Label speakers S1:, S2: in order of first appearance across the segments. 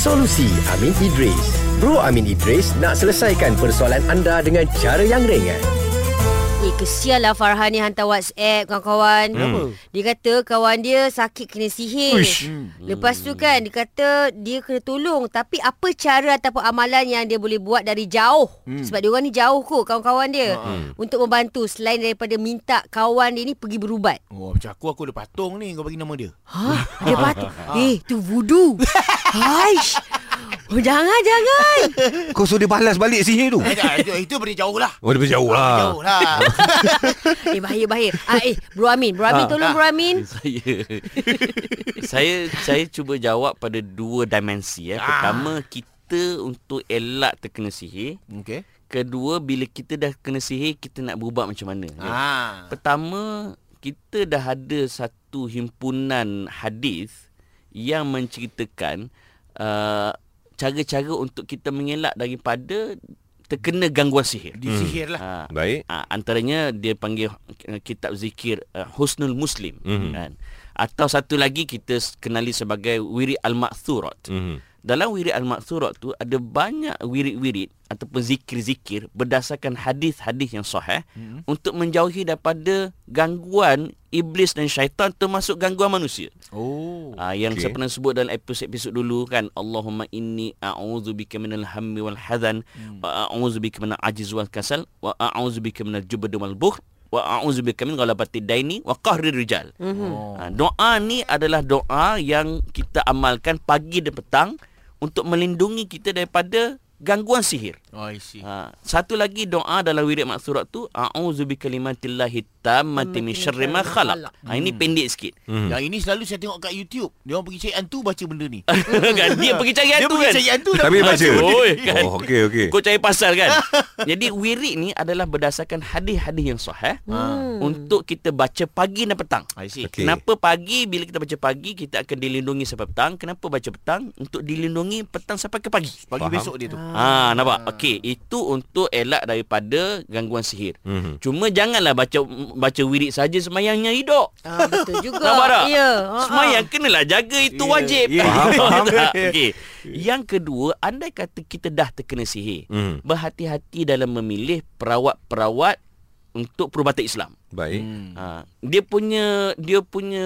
S1: Solusi Amin Idris Bro Amin Idris nak selesaikan persoalan anda dengan cara yang ringan.
S2: Eh, kesian lah Farhan ni hantar WhatsApp kawan-kawan.
S3: Kenapa?
S2: Dia kata kawan dia sakit kena sihir.
S3: Uish.
S2: Lepas tu kan dia kata dia kena tolong. Tapi apa cara ataupun amalan yang dia boleh buat dari jauh. Hmm. Sebab dia orang ni jauh kot kawan-kawan dia. Hmm. Untuk membantu selain daripada minta kawan dia ni pergi berubat.
S3: Oh, macam aku, aku ada patung ni. Kau bagi nama dia.
S2: Ha? Dia patut. eh, tu voodoo. Haish. Oh, jangan, jangan.
S4: Kau suruh dia balas balik sihir tu
S3: Eh, tak, itu, itu beri jauh lah.
S4: Oh dia jauh lah
S3: Jauh lah.
S2: eh, bahaya, bahaya. Ah, eh, Bro Amin. Bro Amin,
S4: Ah,
S2: tolong
S3: ah.
S2: Bro Amin.
S5: saya saya saya cuba jawab pada dua dimensi ya.
S3: Ah.
S5: Pertama kita untuk elak terkena sihir.
S3: Okey.
S5: Kedua bila kita dah kena sihir kita nak berubat macam mana. ya.
S3: Ah.
S5: Pertama kita dah ada satu himpunan hadis yang menceritakan uh, cara-cara untuk kita mengelak daripada terkena gangguan sihir.
S3: Disihir lah.
S5: Ha,
S4: Baik
S5: Ha, antaranya dia panggil uh, kitab zikir uh, Husnul Muslim
S4: Mhm.
S5: kan. Atau satu lagi kita kenali sebagai Wirid Al-Ma'thurat.
S4: Mhm.
S5: Dalam Wirid Al-Ma'thurat tu ada banyak wirid-wirid ataupun zikir-zikir berdasarkan hadis-hadis yang sahih
S3: Mhm.
S5: untuk menjauhi daripada gangguan iblis dan syaitan termasuk gangguan manusia.
S3: Oh.
S5: Ah yang
S4: Okey.
S5: saya pernah sebut dalam episod-episod dulu kan Allahumma inni a'udzubika minal hammi wal hazan
S3: Hmm.
S5: wa a'udzubika minal ajiz wal kasal wa a'udzubika minal jubd wal bukhl wa a'udzubika min ghalabati daini wa qahrir rijal.
S3: Oh.
S5: Ha, doa ni adalah doa yang kita amalkan pagi dan petang untuk melindungi kita daripada gangguan sihir.
S3: Oh, I see.
S5: Ha, satu lagi doa dalam wirid maksurat tu a'udzu bikalimatillahi tammati min syarri ma khalaq. Ha, ini pendek sikit.
S4: Mhm.
S3: Yang ini selalu saya tengok kat YouTube. Dia orang pergi cari hantu baca benda ni.
S5: kan dia pergi cari
S3: Dia
S5: hantu
S3: pergi
S5: kan.
S3: cari hantu
S4: Tapi baca
S5: Oi, kan.
S4: Oh okey okey
S5: Kau cari pasal kan. Jadi wirid ni adalah berdasarkan hadis-hadis yang sahih
S2: Hmm.
S5: untuk kita baca pagi dan petang.
S3: I see.
S4: Okey.
S5: Kenapa pagi bila kita baca pagi kita akan dilindungi sampai petang? Kenapa baca petang? Untuk dilindungi petang sampai ke pagi.
S3: Pagi
S4: Faham.
S3: besok dia tu.
S5: Ha, nampak? Okey, itu untuk elak daripada gangguan sihir.
S4: Mhm.
S5: Cuma janganlah baca baca wirid saja semayangnya hidup.
S2: Ah, betul juga.
S5: Nampak tak?
S2: Ya. ah,
S5: Semayang kenalah jaga itu
S3: Ya,
S5: wajib.
S3: ya.
S4: Faham, faham.
S5: Tak? Okey. Yang kedua, andai kata kita dah terkena sihir,
S4: Mhm.
S5: berhati-hati dalam memilih perawat-perawat untuk perubatan Islam.
S4: Baik
S3: Hmm.
S5: Ha, dia punya dia punya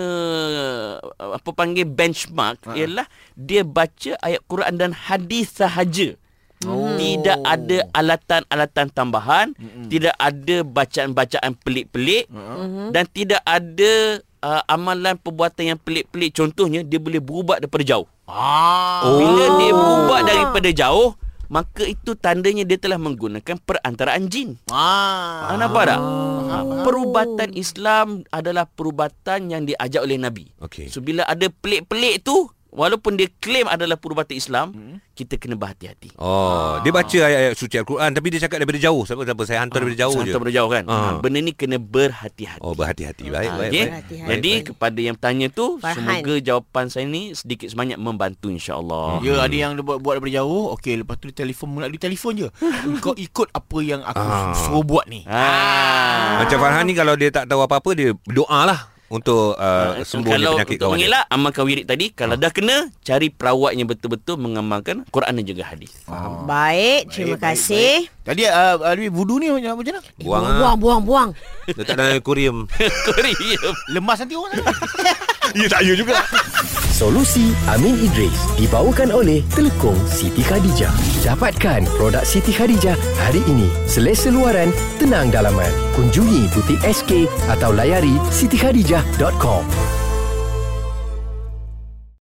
S5: apa panggil benchmark
S3: Ha.
S5: ialah dia baca ayat Quran dan hadis sahaja.
S3: Oh.
S5: Tidak ada alatan-alatan tambahan,
S3: Mm-mm.
S5: tidak ada bacaan-bacaan pelik-pelik
S3: Uh-huh.
S5: dan tidak ada uh, amalan perbuatan yang pelik-pelik. Contohnya dia boleh berubat daripada jauh.
S3: Ah.
S4: Oh.
S5: Bila dia berubat daripada jauh, maka itu tandanya dia telah menggunakan perantaraan jin.
S3: Ah.
S5: Ah, nampak tak?
S3: Faham, faham.
S5: Perubatan Islam adalah perubatan yang diajak oleh Nabi.
S4: Okey
S5: So bila ada pelik-pelik tu, walaupun dia claim adalah perubatan Islam,
S3: Hmm.
S5: kita kena berhati-hati.
S4: Oh, dia baca ayat-ayat suci Al-Quran tapi dia cakap daripada jauh. Siapa siapa saya hantar daripada jauh je.
S5: Hantar daripada jauh kan.
S4: Ah.
S5: Ha, benda ni kena berhati-hati.
S4: Oh, berhati-hati. Baik,
S5: Ah,
S4: baik,
S5: okey?
S4: baik.
S2: Berhati-hati.
S5: Jadi
S4: Baik,
S5: kepada yang tanya tu,
S2: Farhan.
S5: semoga jawapan saya ni sedikit sebanyak membantu insya-Allah.
S3: Ya ada yang buat, buat daripada jauh Okey lepas tu dia telefon Melalui telefon je Kau ikut apa yang aku
S4: Ah.
S3: suruh buat ni
S5: Ah.
S4: Macam Farhan ni kalau dia tak tahu apa-apa dia berdoa lah untuk uh, sembuhnya
S5: kalau
S4: penyakit
S5: untuk
S4: kawan dia.
S5: mengelak amalkan wirid tadi kalau dah kena cari perawat yang betul-betul mengamalkan Quran dan juga hadis.
S2: Baik, terima
S3: Baik, baik,
S2: kasih.
S3: baik. Tadi uh, Alwi vudu ni macam mana?
S4: Buang
S2: buang, buang, buang, buang.
S4: Letak dalam akuarium.
S5: Korea.
S3: Lemas nanti orang
S4: ya tak ya juga.
S1: Solusi Amin Idris dibawakan oleh Telekom Siti Khadijah. Dapatkan produk Siti Khadijah hari ini. Selesa luaran, tenang dalaman. Kunjungi butik SK atau layari sitikhadijah.com.